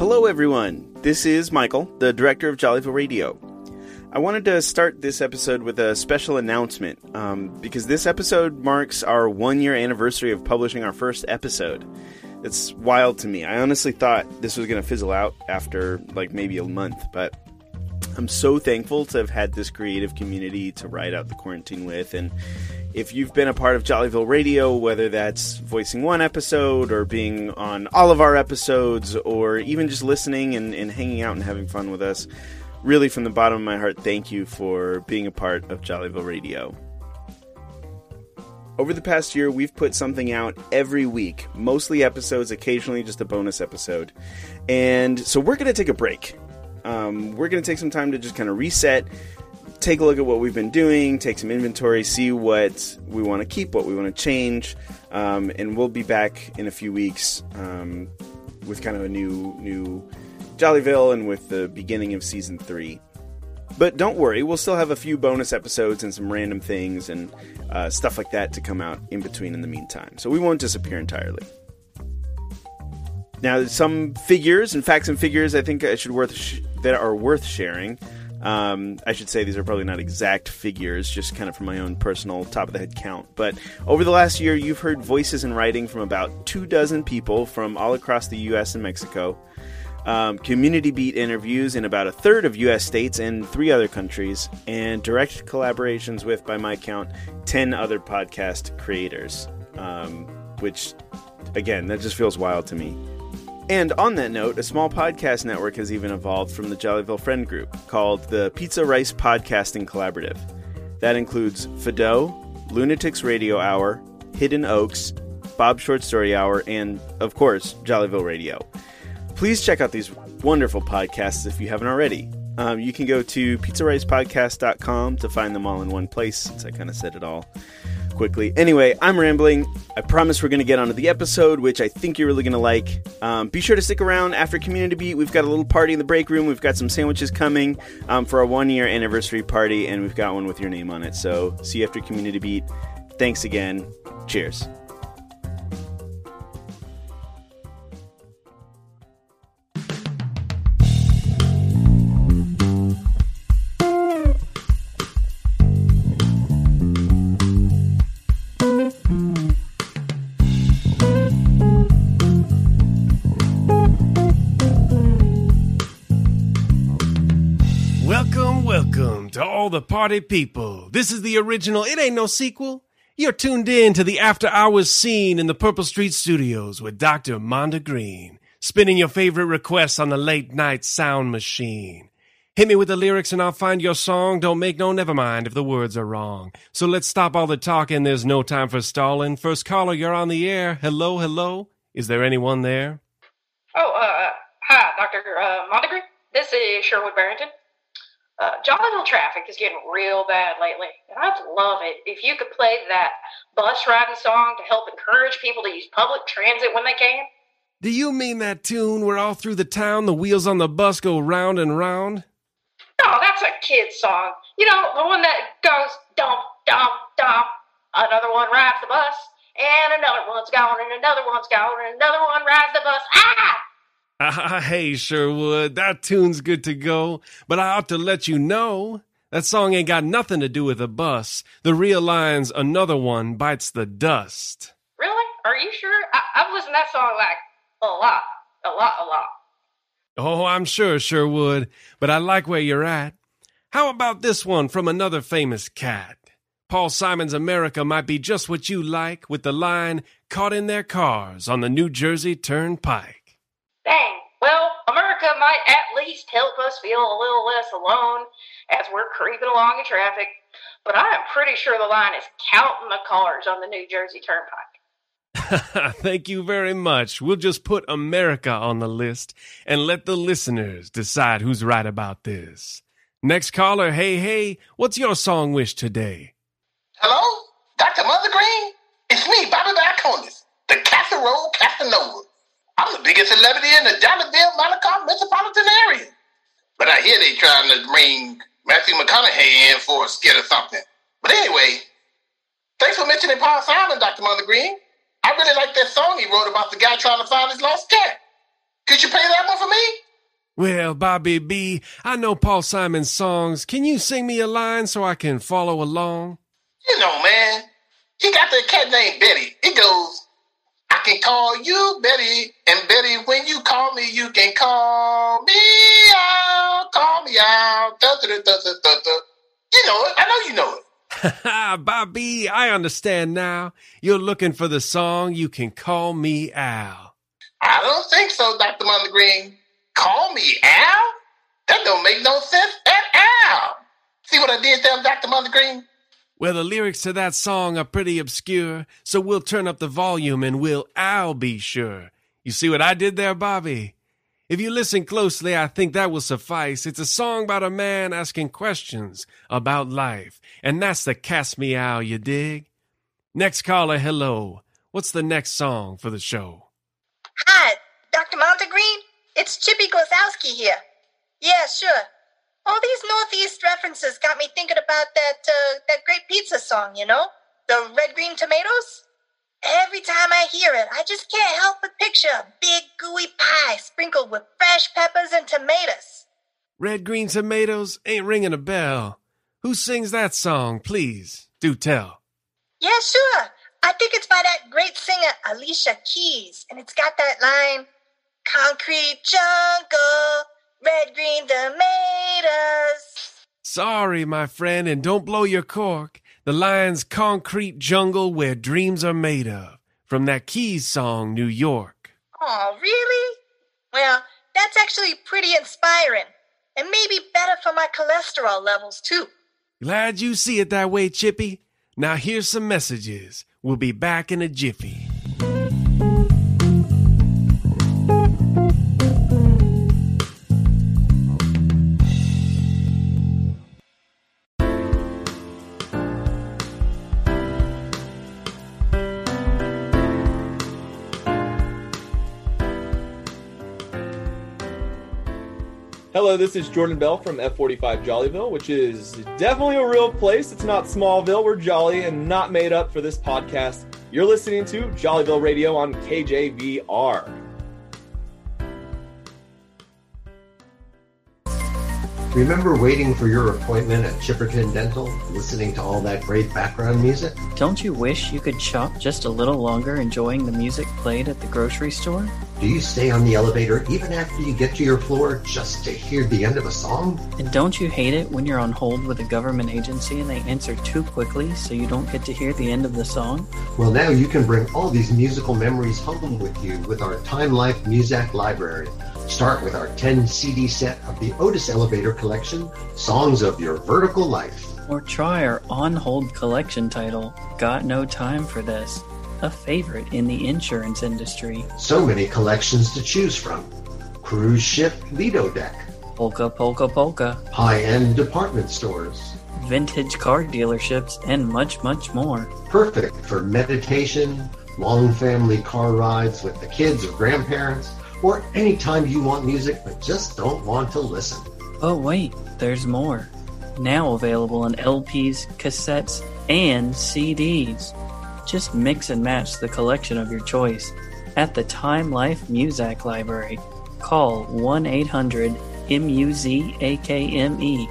Hello, everyone. This is Michael, the director of Jollyville Radio. I wanted to start this episode with a special announcement um, because this episode marks our one year anniversary of publishing our first episode. It's wild to me. I honestly thought this was going to fizzle out after like maybe a month, but I'm so thankful to have had this creative community to ride out the quarantine with. And if you've been a part of Jollyville Radio, whether that's voicing one episode or being on all of our episodes or even just listening and, and hanging out and having fun with us, really from the bottom of my heart, thank you for being a part of Jollyville Radio. Over the past year, we've put something out every week, mostly episodes, occasionally just a bonus episode. And so we're going to take a break. Um, we're going to take some time to just kind of reset, take a look at what we've been doing, take some inventory, see what we want to keep, what we want to change, um, and we'll be back in a few weeks um, with kind of a new new Jollyville and with the beginning of season three. But don't worry, we'll still have a few bonus episodes and some random things and uh, stuff like that to come out in between in the meantime. So we won't disappear entirely. Now, some figures and facts and figures I think I should worth sh- that are worth sharing. Um, I should say these are probably not exact figures, just kind of from my own personal top of the head count. But over the last year, you've heard voices and writing from about two dozen people from all across the U.S. and Mexico. Um, community beat interviews in about a third of U.S. states and three other countries, and direct collaborations with, by my count, 10 other podcast creators. Um, which, again, that just feels wild to me. And on that note, a small podcast network has even evolved from the Jollyville Friend Group called the Pizza Rice Podcasting Collaborative. That includes Fido, Lunatics Radio Hour, Hidden Oaks, Bob Short Story Hour, and, of course, Jollyville Radio. Please check out these wonderful podcasts if you haven't already. Um, you can go to pizzaricepodcast.com to find them all in one place, since I kind of said it all quickly. Anyway, I'm rambling. I promise we're going to get onto the episode, which I think you're really going to like. Um, be sure to stick around after Community Beat. We've got a little party in the break room. We've got some sandwiches coming um, for our one year anniversary party, and we've got one with your name on it. So see you after Community Beat. Thanks again. Cheers. The party people. This is the original It Ain't No Sequel. You're tuned in to the after hours scene in the Purple Street Studios with Dr. Mondegreen, spinning your favorite requests on the late night sound machine. Hit me with the lyrics and I'll find your song. Don't make no never mind if the words are wrong. So let's stop all the talking. There's no time for stalling. First caller, you're on the air. Hello, hello. Is there anyone there? Oh, uh, hi, Dr. Uh, Montague. This is Sherwood Barrington. Uh, Jollyville traffic is getting real bad lately, and I'd love it if you could play that bus riding song to help encourage people to use public transit when they can. Do you mean that tune where all through the town the wheels on the bus go round and round? No, that's a kid's song. You know, the one that goes dump, dump, dump. Another one rides the bus, and another one's going, and another one's going, and another one rides the bus. Ah! Ah, hey, Sherwood, that tune's good to go, but I ought to let you know that song ain't got nothing to do with a bus. The real line's another one bites the dust. Really? Are you sure? I- I've listened to that song like a lot, a lot, a lot. Oh, I'm sure, Sherwood, but I like where you're at. How about this one from another famous cat? Paul Simon's America might be just what you like with the line caught in their cars on the New Jersey Turnpike. Dang. Well, America might at least help us feel a little less alone as we're creeping along in traffic. But I am pretty sure the line is counting the cars on the New Jersey Turnpike. Thank you very much. We'll just put America on the list and let the listeners decide who's right about this. Next caller, hey, hey, what's your song wish today? Hello? Dr. Mother Green? It's me, Bobby Balcones, the Casserole Casanova. I'm the biggest celebrity in the Jollyville, Malakoff metropolitan area. But I hear they trying to bring Matthew McConaughey in for a skit or something. But anyway, thanks for mentioning Paul Simon, Dr. Mother Green. I really like that song he wrote about the guy trying to find his lost cat. Could you play that one for me? Well, Bobby B, I know Paul Simon's songs. Can you sing me a line so I can follow along? You know, man, he got the cat named Betty. It goes, I can call you Betty, and Betty, when you call me, you can call me out, call me out. Da, da, da, da, da, da. You know it. I know you know it. Bobby, I understand now. You're looking for the song You Can Call Me Al. I don't think so, Dr. Mondegreen. Call me Al? That don't make no sense at all. See what I did there, Dr. Mondegreen? Well, the lyrics to that song are pretty obscure, so we'll turn up the volume and we'll Al be sure. You see what I did there, Bobby? If you listen closely, I think that will suffice. It's a song about a man asking questions about life, and that's the Cast Me Al, you dig? Next caller, hello. What's the next song for the show? Hi, Dr. Montegreen. It's Chippy Glazowski here. Yeah, sure. All these Northeast references got me thinking about that uh, that great pizza song, you know? The red green tomatoes? Every time I hear it, I just can't help but picture a big gooey pie sprinkled with fresh peppers and tomatoes. Red Green Tomatoes ain't ringing a bell. Who sings that song, please? Do tell. Yeah, sure. I think it's by that great singer Alicia Keys, and it's got that line Concrete jungle, red green tomatoes. Sorry, my friend, and don't blow your cork. The lion's Concrete Jungle Where Dreams Are Made of, from that Keys song, New York. Oh, really? Well, that's actually pretty inspiring, and maybe better for my cholesterol levels, too. Glad you see it that way, Chippy. Now here's some messages. We'll be back in a jiffy. Hello, this is Jordan Bell from F45 Jollyville, which is definitely a real place. It's not Smallville. We're jolly and not made up for this podcast. You're listening to Jollyville Radio on KJVR. Remember waiting for your appointment at Chipperton Dental, listening to all that great background music? Don't you wish you could shop just a little longer enjoying the music played at the grocery store? Do you stay on the elevator even after you get to your floor just to hear the end of a song? And don't you hate it when you're on hold with a government agency and they answer too quickly so you don't get to hear the end of the song? Well, now you can bring all these musical memories home with you with our Time Life Muzak Library. Start with our 10 CD set of the Otis Elevator Collection, Songs of Your Vertical Life. Or try our on hold collection title, Got No Time for This, a favorite in the insurance industry. So many collections to choose from. Cruise ship Lido deck, Polka Polka Polka, high-end department stores, vintage car dealerships, and much, much more. perfect for meditation, long family car rides with the kids or grandparents, or anytime you want music but just don't want to listen. Oh, wait, there's more. Now available in LPs, cassettes, and CDs. Just mix and match the collection of your choice at the Time Life Muzak Library. Call 1 800 MUZAKME.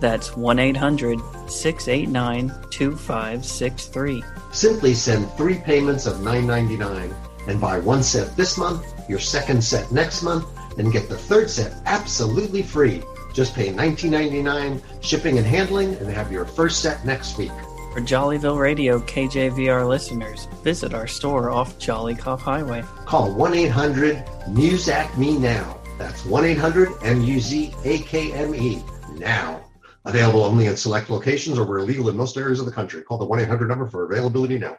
That's 1 800 689 2563. Simply send three payments of $9.99 and buy one set this month, your second set next month, and get the third set absolutely free. Just pay $19.99 shipping and handling and have your first set next week. For Jollyville Radio KJVR listeners, visit our store off Jolly Cough Highway. Call 1-800-MUZAK me now. That's 1-800-M-U-Z-A-K-M-E now. Available only in select locations or where legal in most areas of the country. Call the 1-800 number for availability now.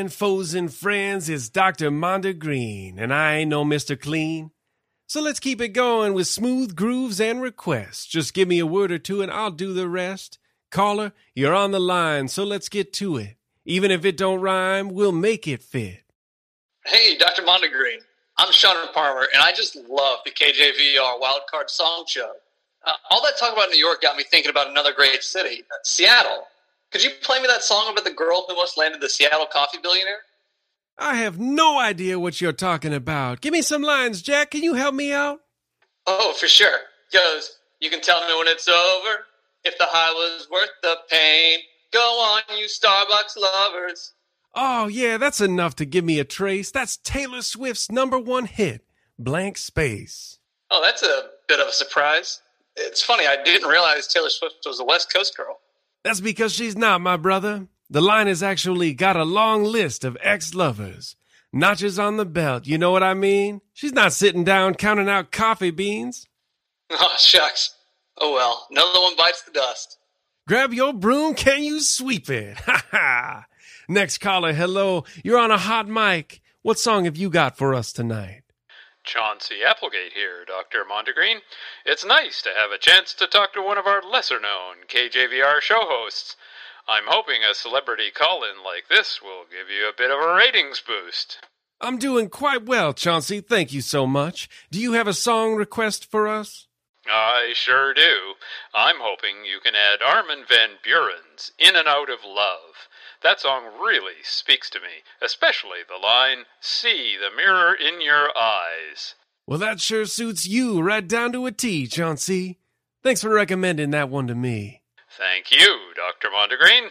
Again, foes and friends. It's Dr. Mondegreen, and I ain't no Mr. Clean. So let's keep it going with smooth grooves and requests. Just give me a word or two and I'll do the rest. Caller, you're on the line, so let's get to it. Even if it don't rhyme, we'll make it fit. Hey, Dr. Mondegreen. I'm Sean Palmer, and I just love the KJVR Wildcard Song Show. Uh, all that talk about New York got me thinking about another great city, Seattle. Could you play me that song about the girl who once landed the Seattle coffee billionaire? I have no idea what you're talking about. Give me some lines, Jack. Can you help me out? Oh, for sure. Goes, you can tell me when it's over, if the high was worth the pain. Go on, you Starbucks lovers. Oh, yeah, that's enough to give me a trace. That's Taylor Swift's number one hit, Blank Space. Oh, that's a bit of a surprise. It's funny, I didn't realize Taylor Swift was a West Coast girl. That's because she's not, my brother. The line has actually got a long list of ex lovers. Notches on the belt, you know what I mean? She's not sitting down counting out coffee beans. Oh, shucks. Oh well, another one bites the dust. Grab your broom, can you sweep it? Ha ha! Next caller, hello. You're on a hot mic. What song have you got for us tonight? Chauncey Applegate here, Dr. Mondegreen. It's nice to have a chance to talk to one of our lesser known KJVR show hosts. I'm hoping a celebrity call in like this will give you a bit of a ratings boost. I'm doing quite well, Chauncey. Thank you so much. Do you have a song request for us? I sure do. I'm hoping you can add Armin van Buuren's In and Out of Love. That song really speaks to me, especially the line, See the mirror in your eyes. Well, that sure suits you right down to a T, Chauncey. Thanks for recommending that one to me. Thank you, Dr. Mondegreen.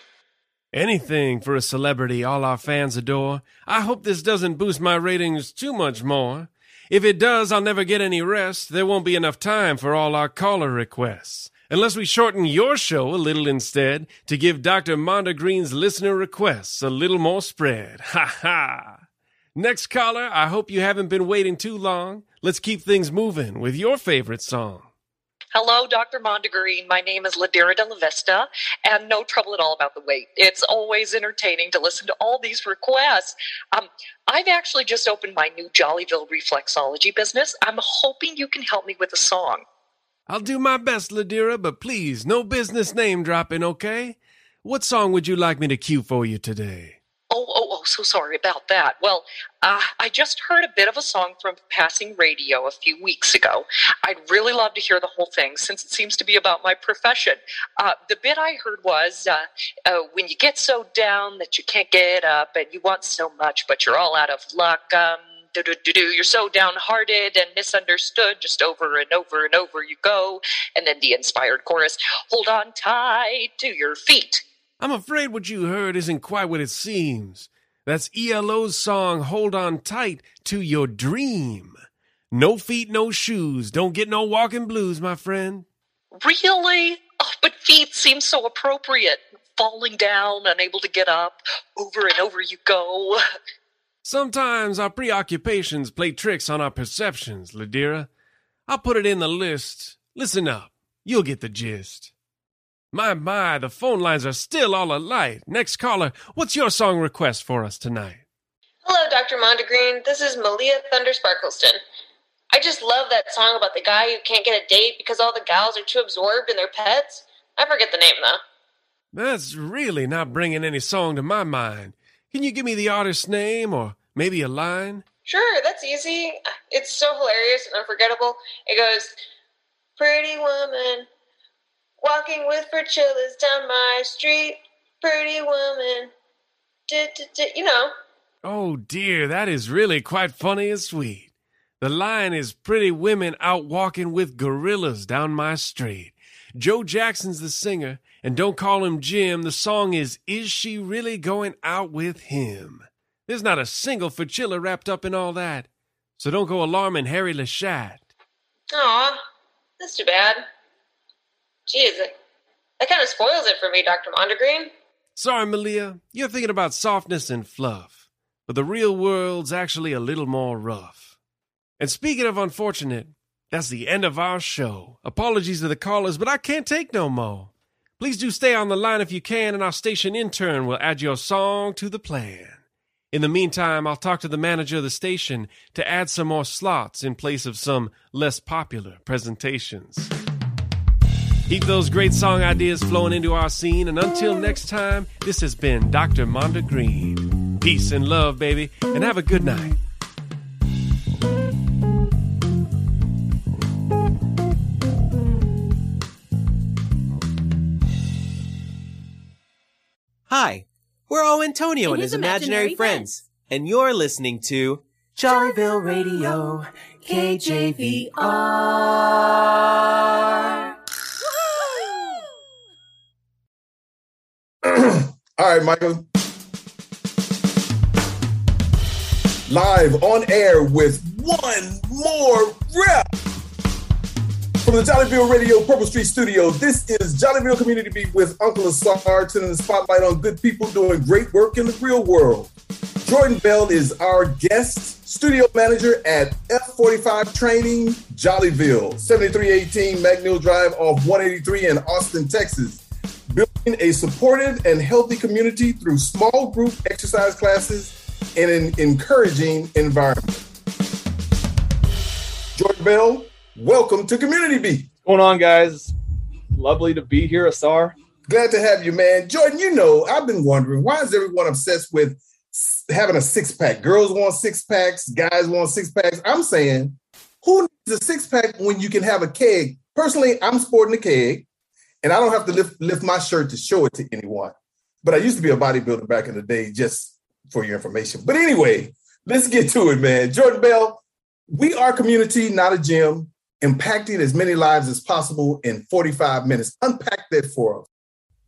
Anything for a celebrity all our fans adore. I hope this doesn't boost my ratings too much more. If it does, I'll never get any rest. There won't be enough time for all our caller requests. Unless we shorten your show a little instead to give Dr. Mondegreen's listener requests a little more spread. Ha ha! Next caller, I hope you haven't been waiting too long. Let's keep things moving with your favorite song. Hello, Dr. Mondegreen. My name is Ladira de la Vista, and no trouble at all about the wait. It's always entertaining to listen to all these requests. Um, I've actually just opened my new Jollyville reflexology business. I'm hoping you can help me with a song. I'll do my best, Ladira, but please, no business name dropping, okay? What song would you like me to cue for you today? Oh, oh, oh, so sorry about that. Well, uh, I just heard a bit of a song from Passing Radio a few weeks ago. I'd really love to hear the whole thing since it seems to be about my profession. Uh, the bit I heard was uh, uh, when you get so down that you can't get up and you want so much, but you're all out of luck. Um, You're so downhearted and misunderstood. Just over and over and over you go. And then the inspired chorus Hold on tight to your feet. I'm afraid what you heard isn't quite what it seems. That's ELO's song Hold On Tight to Your Dream. No feet, no shoes. Don't get no walking blues, my friend. Really? Oh, but feet seem so appropriate. Falling down, unable to get up. Over and over you go. Sometimes our preoccupations play tricks on our perceptions, Ladira. I'll put it in the list. Listen up. You'll get the gist. My, my, the phone lines are still all alight. Next caller, what's your song request for us tonight? Hello, Dr. Mondegreen. This is Malia Thunder Sparkleston. I just love that song about the guy who can't get a date because all the gals are too absorbed in their pets. I forget the name, though. That's really not bringing any song to my mind. Can you give me the artist's name or maybe a line? Sure, that's easy. It's so hilarious and unforgettable. It goes, Pretty woman, walking with Ferchillas down my street. Pretty woman, you know. Oh dear, that is really quite funny and sweet. The line is Pretty women out walking with gorillas down my street. Joe Jackson's the singer, and don't call him Jim. The song is Is She Really Going Out with Him? There's not a single Ferchilla wrapped up in all that. So don't go alarming Harry Leshat. Aw, that's too bad. Jeez, that kind of spoils it for me, Dr. Mondegreen. Sorry, Malia. You're thinking about softness and fluff. But the real world's actually a little more rough. And speaking of unfortunate, that's the end of our show. Apologies to the callers, but I can't take no more. Please do stay on the line if you can, and our station intern will add your song to the plan. In the meantime, I'll talk to the manager of the station to add some more slots in place of some less popular presentations. Keep those great song ideas flowing into our scene, and until next time, this has been Dr. Mondegreen. Peace and love, baby, and have a good night. Hi, we're all Antonio and, And his his imaginary, imaginary friends, and you're listening to Jollyville Radio, KJVR. All right, Michael. Live on air with one more rep from the Jollyville Radio Purple Street Studio. This is Jollyville Community Beat with Uncle Asar, turning the spotlight on good people doing great work in the real world. Jordan Bell is our guest studio manager at F45 Training, Jollyville, 7318 McNeil Drive off 183 in Austin, Texas. Building a supportive and healthy community through small group exercise classes and an encouraging environment. Jordan Bell, welcome to Community Beat. What's going on, guys? Lovely to be here, Asar. Glad to have you, man. Jordan, you know, I've been wondering why is everyone obsessed with having a six pack? Girls want six packs, guys want six packs. I'm saying, who needs a six pack when you can have a keg? Personally, I'm sporting a keg, and I don't have to lift lift my shirt to show it to anyone. But I used to be a bodybuilder back in the day, just for your information. But anyway, let's get to it, man. Jordan Bell, we are community, not a gym, impacting as many lives as possible in 45 minutes. Unpack that for us.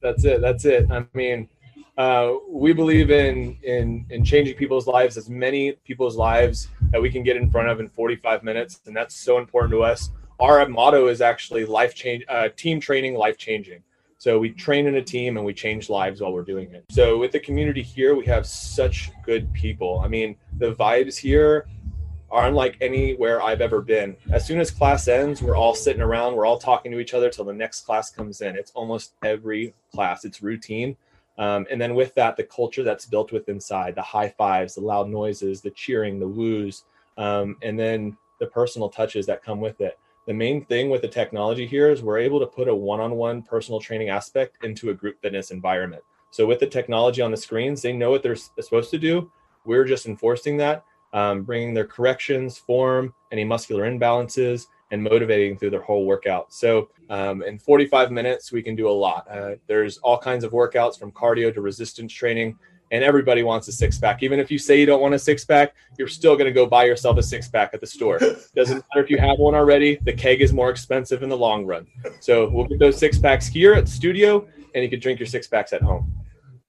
That's it. That's it. I mean, uh, we believe in in in changing people's lives, as many people's lives that we can get in front of in 45 minutes, and that's so important to us. Our motto is actually life change, uh, team training, life changing. So we train in a team and we change lives while we're doing it. So with the community here, we have such good people. I mean, the vibes here are unlike anywhere I've ever been. As soon as class ends, we're all sitting around, we're all talking to each other till the next class comes in. It's almost every class, it's routine. Um, and then with that, the culture that's built with inside, the high fives, the loud noises, the cheering, the woos, um, and then the personal touches that come with it. The main thing with the technology here is we're able to put a one-on-one personal training aspect into a group fitness environment. So with the technology on the screens, they know what they're supposed to do. We're just enforcing that um, bringing their corrections, form, any muscular imbalances, and motivating through their whole workout. So, um, in 45 minutes, we can do a lot. Uh, there's all kinds of workouts from cardio to resistance training, and everybody wants a six pack. Even if you say you don't want a six pack, you're still going to go buy yourself a six pack at the store. Doesn't matter if you have one already, the keg is more expensive in the long run. So, we'll get those six packs here at the studio, and you can drink your six packs at home.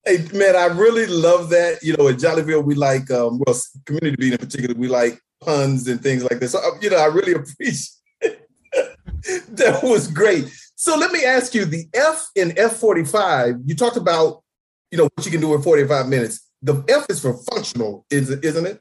Hey man, I really love that. You know, at Jollyville, we like um, well, community being in particular, we like puns and things like this. So you know, I really appreciate. that was great. So let me ask you: the F in F forty five. You talked about, you know, what you can do in forty five minutes. The F is for functional? Isn't it?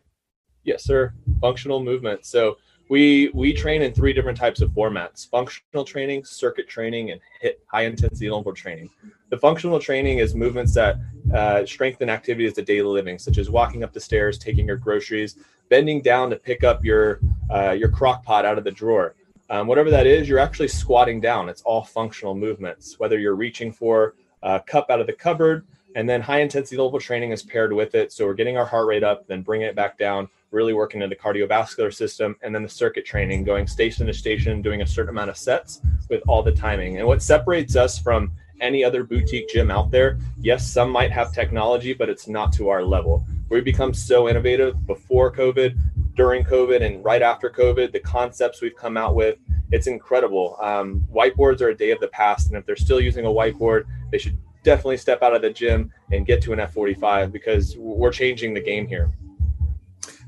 Yes, sir. Functional movement. So we we train in three different types of formats: functional training, circuit training, and HIIT high intensity interval training. The functional training is movements that uh, strengthen activities of daily living, such as walking up the stairs, taking your groceries, bending down to pick up your uh, your crock pot out of the drawer. Um, whatever that is, you're actually squatting down. It's all functional movements. Whether you're reaching for a cup out of the cupboard, and then high intensity interval training is paired with it. So we're getting our heart rate up, then bringing it back down, really working in the cardiovascular system, and then the circuit training, going station to station, doing a certain amount of sets with all the timing. And what separates us from any other boutique gym out there, yes, some might have technology, but it's not to our level. We've become so innovative before COVID, during COVID, and right after COVID. The concepts we've come out with, it's incredible. Um, whiteboards are a day of the past, and if they're still using a whiteboard, they should definitely step out of the gym and get to an F45 because we're changing the game here.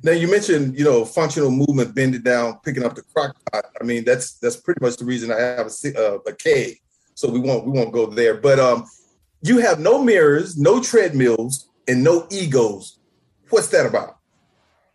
Now you mentioned, you know, functional movement, bending down, picking up the crock pot. I mean, that's that's pretty much the reason I have a, uh. So we won't we won't go there. But um, you have no mirrors, no treadmills, and no egos. What's that about?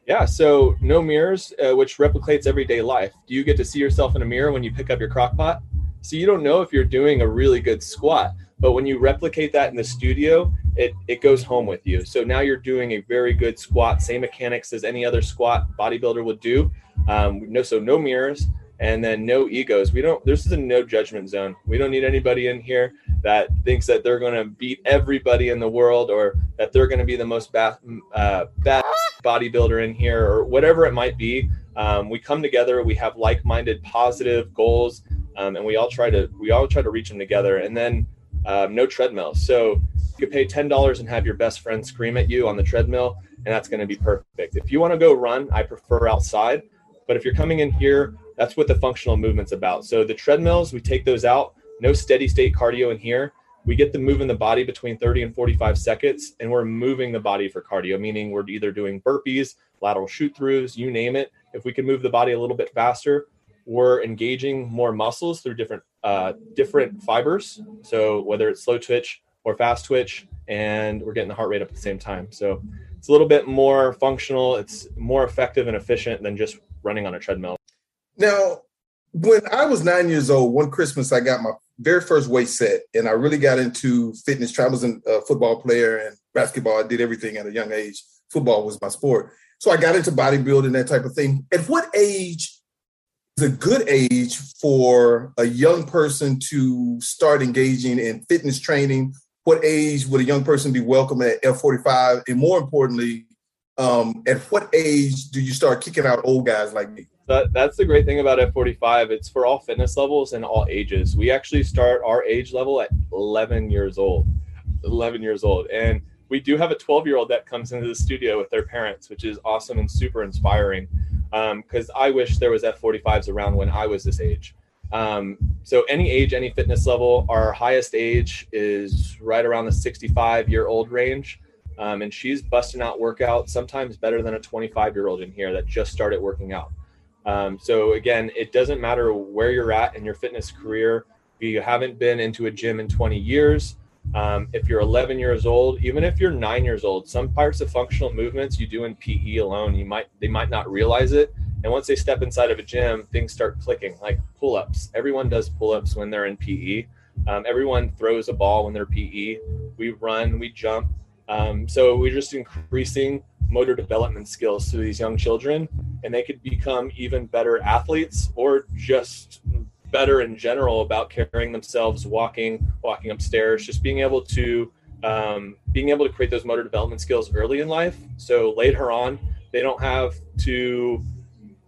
Yeah, so no mirrors, uh, which replicates everyday life. Do you get to see yourself in a mirror when you pick up your crock pot? So you don't know if you're doing a really good squat, but when you replicate that in the studio, it, it goes home with you. So now you're doing a very good squat, same mechanics as any other squat bodybuilder would do. Um, no, so no mirrors and then no egos. We don't, this is a no judgment zone. We don't need anybody in here that thinks that they're going to beat everybody in the world or that they're going to be the most bad, uh, bad bodybuilder in here or whatever it might be. Um, we come together, we have like-minded, positive goals, um, and we all try to we all try to reach them together. And then um, no treadmill, so you could pay ten dollars and have your best friend scream at you on the treadmill, and that's going to be perfect. If you want to go run, I prefer outside, but if you're coming in here, that's what the functional movement's about. So the treadmills, we take those out. No steady state cardio in here. We get them moving the body between 30 and 45 seconds, and we're moving the body for cardio, meaning we're either doing burpees, lateral shoot throughs, you name it. If we can move the body a little bit faster, we're engaging more muscles through different uh, different fibers. So whether it's slow twitch or fast twitch, and we're getting the heart rate up at the same time. So it's a little bit more functional. It's more effective and efficient than just running on a treadmill. Now, when I was nine years old, one Christmas I got my very first weight set, and I really got into fitness. I was a football player and basketball. I did everything at a young age. Football was my sport, so I got into bodybuilding, that type of thing. At what age a good age for a young person to start engaging in fitness training? What age would a young person be welcome at F45? And more importantly, um, at what age do you start kicking out old guys like me? That, that's the great thing about F45. It's for all fitness levels and all ages. We actually start our age level at 11 years old. 11 years old. And we do have a 12 year old that comes into the studio with their parents, which is awesome and super inspiring. Because um, I wish there was F45s around when I was this age. Um, so any age, any fitness level, our highest age is right around the 65 year old range. Um, and she's busting out workouts, sometimes better than a 25 year old in here that just started working out. Um, so again, it doesn't matter where you're at in your fitness career. If you haven't been into a gym in 20 years, um, if you're 11 years old, even if you're nine years old, some parts of functional movements you do in PE alone, you might they might not realize it. And once they step inside of a gym, things start clicking, like pull-ups. Everyone does pull-ups when they're in PE. Um, everyone throws a ball when they're PE. We run, we jump. Um, so we're just increasing motor development skills to these young children and they could become even better athletes or just better in general about carrying themselves walking walking upstairs just being able to um, being able to create those motor development skills early in life. So later on they don't have to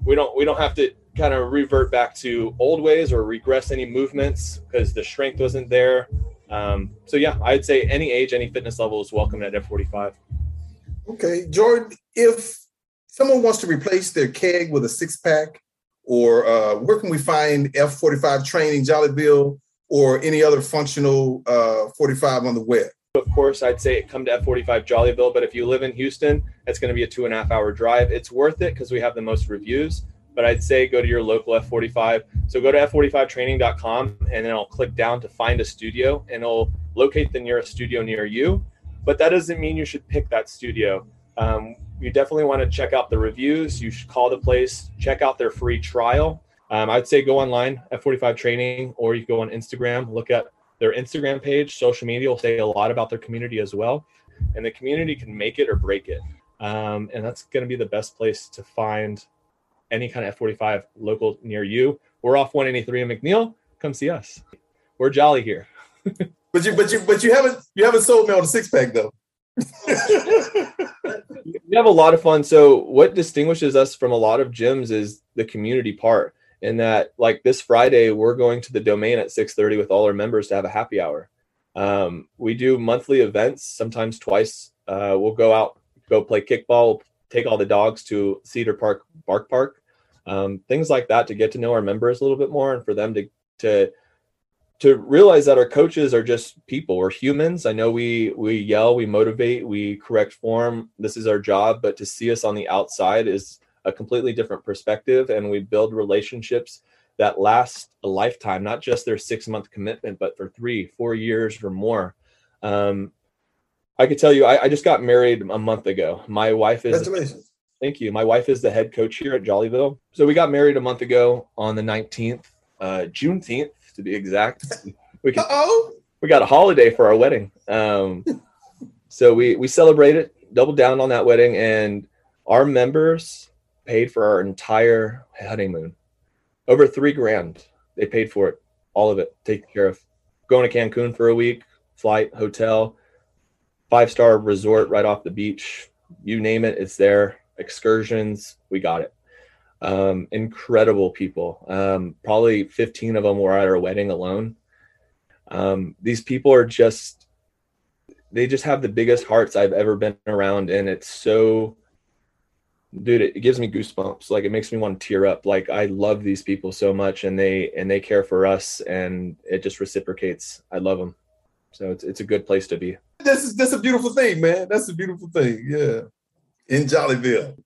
we don't we don't have to kind of revert back to old ways or regress any movements because the strength wasn't there. Um, so yeah i'd say any age any fitness level is welcome at f45 Okay, Jordan, if someone wants to replace their keg with a six pack, or uh, where can we find F45 training, Jollyville, or any other functional uh, 45 on the web? Of course, I'd say come to F45 Jollyville, but if you live in Houston, it's going to be a two and a half hour drive. It's worth it because we have the most reviews, but I'd say go to your local F45. So go to F45training.com and then I'll click down to find a studio and it'll locate the nearest studio near you but that doesn't mean you should pick that studio. Um, you definitely want to check out the reviews. You should call the place, check out their free trial. Um, I'd say go online F45 Training, or you go on Instagram, look at their Instagram page. Social media will say a lot about their community as well, and the community can make it or break it. Um, and that's going to be the best place to find any kind of F45 local near you. We're off 183 in McNeil. Come see us. We're jolly here. But you, but you, but you haven't, you haven't sold me on a six pack though. We have a lot of fun. So what distinguishes us from a lot of gyms is the community part. In that, like this Friday, we're going to the domain at 6:30 with all our members to have a happy hour. Um, we do monthly events, sometimes twice. Uh, we'll go out, go play kickball, take all the dogs to Cedar Park Bark Park, um, things like that to get to know our members a little bit more and for them to to to realize that our coaches are just people. We're humans. I know we we yell we motivate we correct form. This is our job but to see us on the outside is a completely different perspective and we build relationships that last a lifetime not just their six month commitment but for three four years or more. Um, i could tell you I, I, just got married a month ago. My wife is That's amazing. thank you. My wife is the head coach here at jollyville. So we got married a month ago on the 19th uh, juneteenth to be exact. We oh we got a holiday for our wedding. Um, so we we celebrated, doubled down on that wedding, and our members paid for our entire honeymoon. Over three grand. They paid for it, all of it, taken care of. going to Cancun for a week, flight, hotel, five star resort right off the beach. You name it, it's there. Excursions, we got it. Um, incredible people. Um, probably 15 of them were at our wedding alone. Um, these people are just, they just have the biggest hearts I've ever been around. And it's so, dude, it, it gives me goosebumps. Like it makes me want to tear up. Like I love these people so much and they, and they care for us and it just reciprocates. I love them. So it's, it's a good place to be. This is that's a beautiful thing, man. That's a beautiful thing. Yeah. In Jollyville.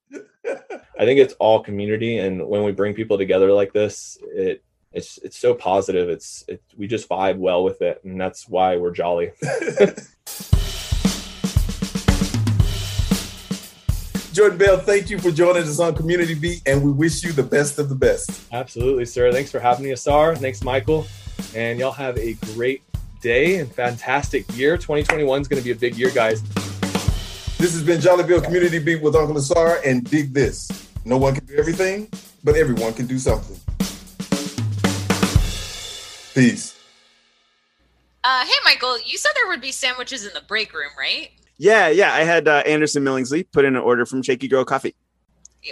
I think it's all community, and when we bring people together like this, it it's it's so positive. It's it we just vibe well with it, and that's why we're jolly. Jordan Bell, thank you for joining us on Community Beat, and we wish you the best of the best. Absolutely, sir. Thanks for having me, Asar. Thanks, Michael, and y'all have a great day and fantastic year. 2021 is going to be a big year, guys. This has been Jollyville Community Beat with Uncle Asar, and dig this: no one can do everything, but everyone can do something. Peace. Uh, hey, Michael, you said there would be sandwiches in the break room, right? Yeah, yeah. I had uh, Anderson Millingsley put in an order from Shaky Girl Coffee.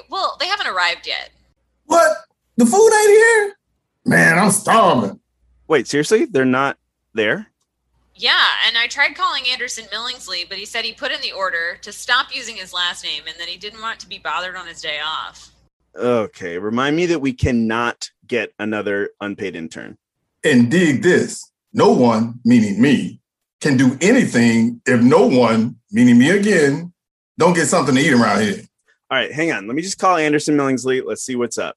Well, they haven't arrived yet. What? The food ain't here? Man, I'm starving. Wait, seriously? They're not there? Yeah, and I tried calling Anderson Millingsley, but he said he put in the order to stop using his last name and that he didn't want to be bothered on his day off. Okay, remind me that we cannot get another unpaid intern. And dig this: no one, meaning me, can do anything if no one, meaning me again, don't get something to eat around here. All right, hang on. Let me just call Anderson Millingsley. Let's see what's up.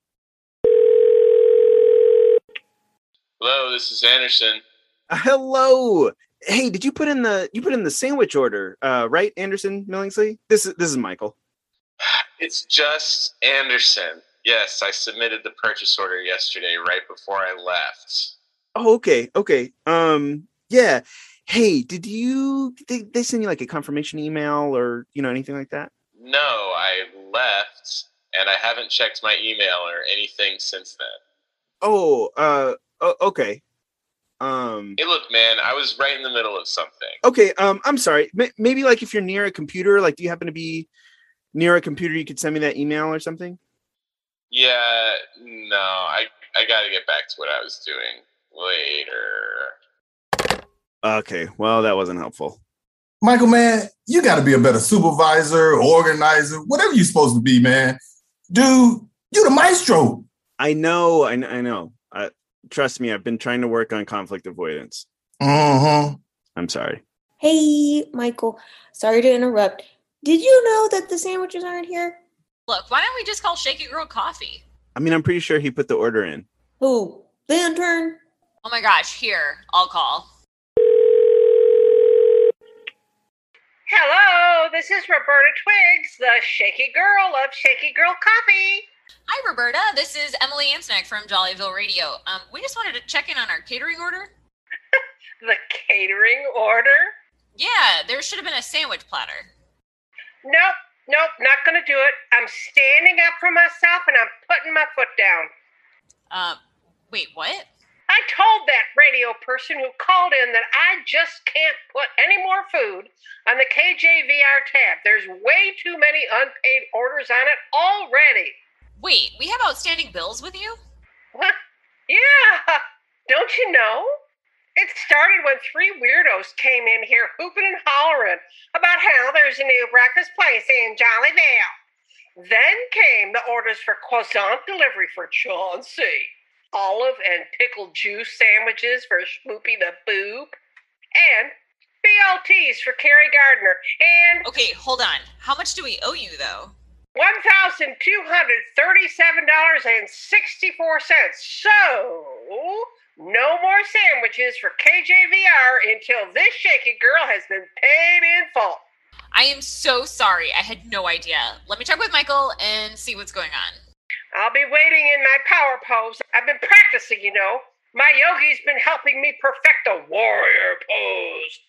Hello, this is Anderson. Uh, hello. Hey, did you put in the you put in the sandwich order, uh, right, Anderson Millingsley? This is this is Michael. It's just Anderson. Yes, I submitted the purchase order yesterday right before I left. Oh, okay, okay. Um, yeah. Hey, did you did they send you like a confirmation email or you know anything like that? No, I left and I haven't checked my email or anything since then. Oh, uh, okay. Um, Hey, look, man, I was right in the middle of something. okay. Um, I'm sorry. M- maybe like if you're near a computer, like, do you happen to be near a computer? You could send me that email or something. Yeah, no, I I got to get back to what I was doing later. Okay. Well, that wasn't helpful. Michael, man, you got to be a better supervisor, organizer, whatever you're supposed to be, man. Dude, you're the maestro. I know. I, kn- I know. Trust me. I've been trying to work on conflict avoidance. Mm-hmm. I'm sorry. Hey, Michael. Sorry to interrupt. Did you know that the sandwiches aren't here? Look, why don't we just call Shaky Girl Coffee? I mean, I'm pretty sure he put the order in. Who? The intern? Oh my gosh, here, I'll call. Hello, this is Roberta Twiggs, the shaky girl of Shaky Girl Coffee. Hi, Roberta. This is Emily Ansnack from Jollyville Radio. Um, we just wanted to check in on our catering order. The catering order? Yeah, there should have been a sandwich platter. Nope, nope, not gonna do it. I'm standing up for myself and I'm putting my foot down. Uh, wait, what? I told that radio person who called in that I just can't put any more food on the KJVR tab. There's way too many unpaid orders on it already. Wait, we have outstanding bills with you? What? Yeah, don't you know? It started when three weirdos came in here hooping and hollering about how there's a new breakfast place in Jollyville. Then came the orders for croissant delivery for Chauncey, olive and pickled juice sandwiches for Schmoopy the Boob, and BLTs for Carrie Gardner, and Okay, hold on. How much do we owe you, though? $1,237.64. So, no more sandwiches for KJVR until this shaky girl has been paid in full. I am so sorry. I had no idea. Let me check with Michael and see what's going on. I'll be waiting in my power pose. I've been practicing, you know. My yogi's been helping me perfect the warrior pose.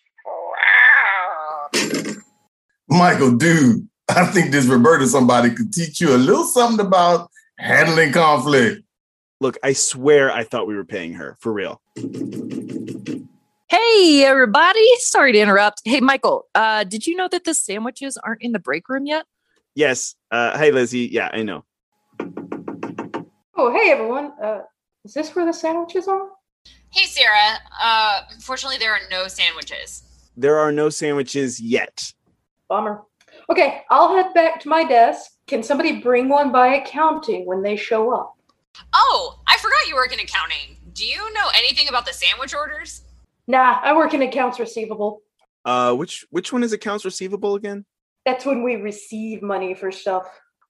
Michael, dude, I think this Roberta somebody could teach you a little something about handling conflict. Look, I swear I thought we were paying her for real. Hey, everybody. Sorry to interrupt. Hey, Michael, uh, did you know that the sandwiches aren't in the break room yet? Yes. Uh, hey, Lizzie. Yeah, I know. Oh, hey everyone. Uh, is this where the sandwiches are? Hey, Sarah. Uh, unfortunately, there are no sandwiches. There are no sandwiches yet. Bummer. Okay, I'll head back to my desk. Can somebody bring one by accounting when they show up? Oh, I forgot you work in accounting. Do you know anything about the sandwich orders? Nah, I work in accounts receivable. Uh, which which one is accounts receivable again? That's when we receive money for stuff.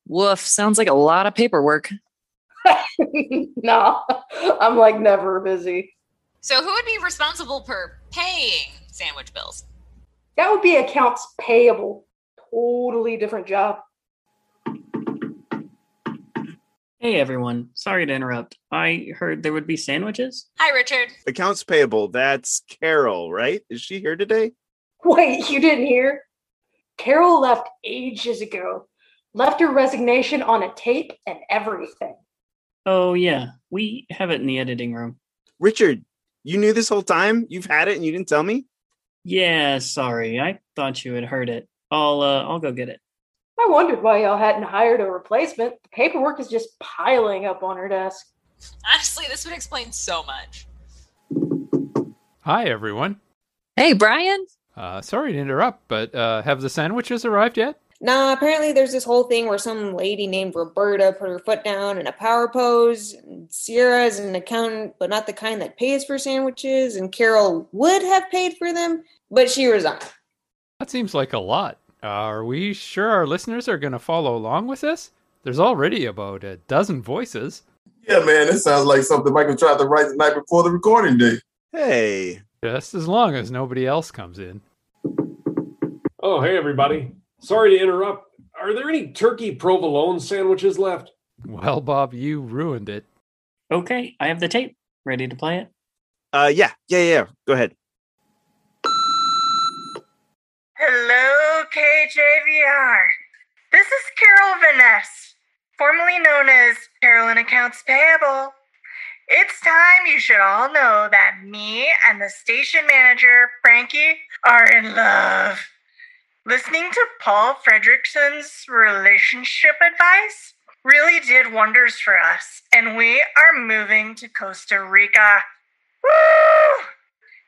Woof. Sounds like a lot of paperwork. nah, I'm like never busy. So, who would be responsible for paying sandwich bills? That would be accounts payable. Totally different job. Hey everyone, sorry to interrupt. I heard there would be sandwiches. Hi, Richard. Accounts payable. That's Carol, right? Is she here today? Wait, you didn't hear? Carol left ages ago. Left her resignation on a tape and everything. Oh yeah, we have it in the editing room. Richard, you knew this whole time? You've had it and you didn't tell me? Yeah, sorry. I thought you had heard it. I'll uh, I'll go get it. I wondered why y'all hadn't hired a replacement. The paperwork is just piling up on her desk. Honestly, this would explain so much. Hi, everyone. Hey, Brian. Uh, sorry to interrupt, but uh, have the sandwiches arrived yet? Nah, apparently there's this whole thing where some lady named Roberta put her foot down in a power pose. Sierra is an accountant, but not the kind that pays for sandwiches, and Carol would have paid for them, but she resigned. That seems like a lot. Are we sure our listeners are going to follow along with this? There's already about a dozen voices. Yeah, man, this sounds like something Michael tried to write the night before the recording day. Hey. Just as long as nobody else comes in. Oh, hey, everybody. Sorry to interrupt. Are there any turkey provolone sandwiches left? Well, Bob, you ruined it. Okay, I have the tape. Ready to play it? Uh, yeah, yeah, yeah. Go ahead. Hello, KJVR. This is Carol Vaness, formerly known as Carolyn Accounts Payable. It's time you should all know that me and the station manager, Frankie, are in love. Listening to Paul Fredrickson's relationship advice really did wonders for us, and we are moving to Costa Rica. Woo!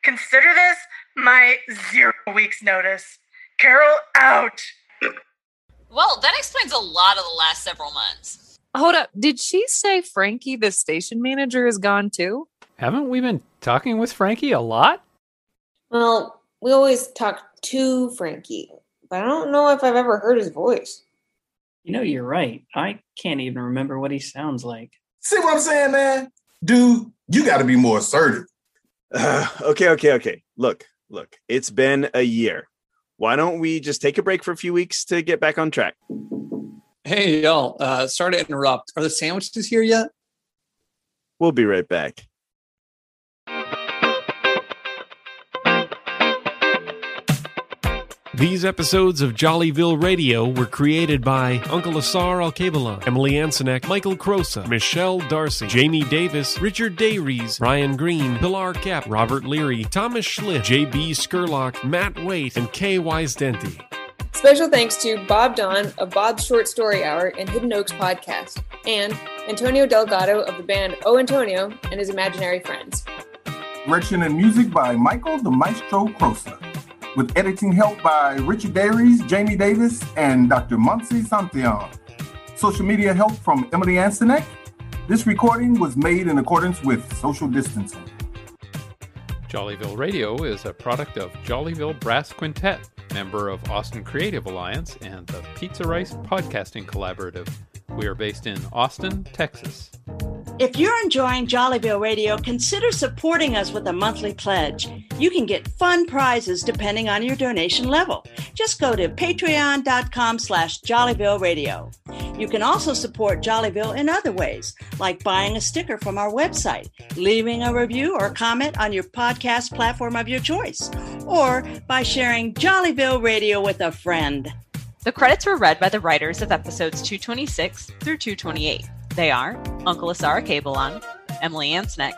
Consider this my zero weeks notice. Carol out. Well, that explains a lot of the last several months. Hold up. Did she say Frankie, the station manager, is gone too? Haven't we been talking with Frankie a lot? Well, we always talk to Frankie, but I don't know if I've ever heard his voice. You know, you're right. I can't even remember what he sounds like. See what I'm saying, man? Dude, you got to be more assertive. Uh, okay, okay, okay. Look, look. It's been a year. Why don't we just take a break for a few weeks to get back on track? Hey, y'all. Uh, sorry to interrupt. Are the sandwiches here yet? We'll be right back. These episodes of Jollyville Radio were created by Uncle Asar Alkebalan, Emily Ansonek, Michael Crosa, Michelle Darcy, Jamie Davis, Richard Dayries, Ryan Green, Pilar Cap, Robert Leary, Thomas Schlitt, J.B. Skurlock, Matt Waite, and Kay Denti. Special thanks to Bob Don of Bob's Short Story Hour and Hidden Oaks podcast, and Antonio Delgado of the band O Antonio and his imaginary friends. Direction and music by Michael the Maestro Crosa, with editing help by Richard Dairies, Jamie Davis, and Dr. Monsi Santillan. Social media help from Emily Ansonek. This recording was made in accordance with social distancing. Jollyville Radio is a product of Jollyville Brass Quintet, member of Austin Creative Alliance and the Pizza Rice Podcasting Collaborative. We are based in Austin, Texas. If you're enjoying Jollyville Radio, consider supporting us with a monthly pledge. You can get fun prizes depending on your donation level. Just go to patreon.com slash Jollyville Radio. You can also support Jollyville in other ways, like buying a sticker from our website, leaving a review or comment on your podcast platform of your choice, or by sharing Jollyville Radio with a friend. The credits were read by the writers of episodes 226 through 228. They are Uncle Asara Kabelan, Emily Ansneck,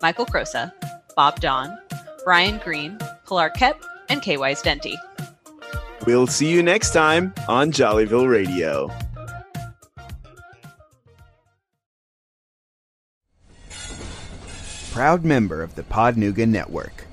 Michael Crosa, Bob Don, Brian Green, Pilar Kep, and K. Wise Denty. We'll see you next time on Jollyville Radio. Proud member of the Podnuga Network.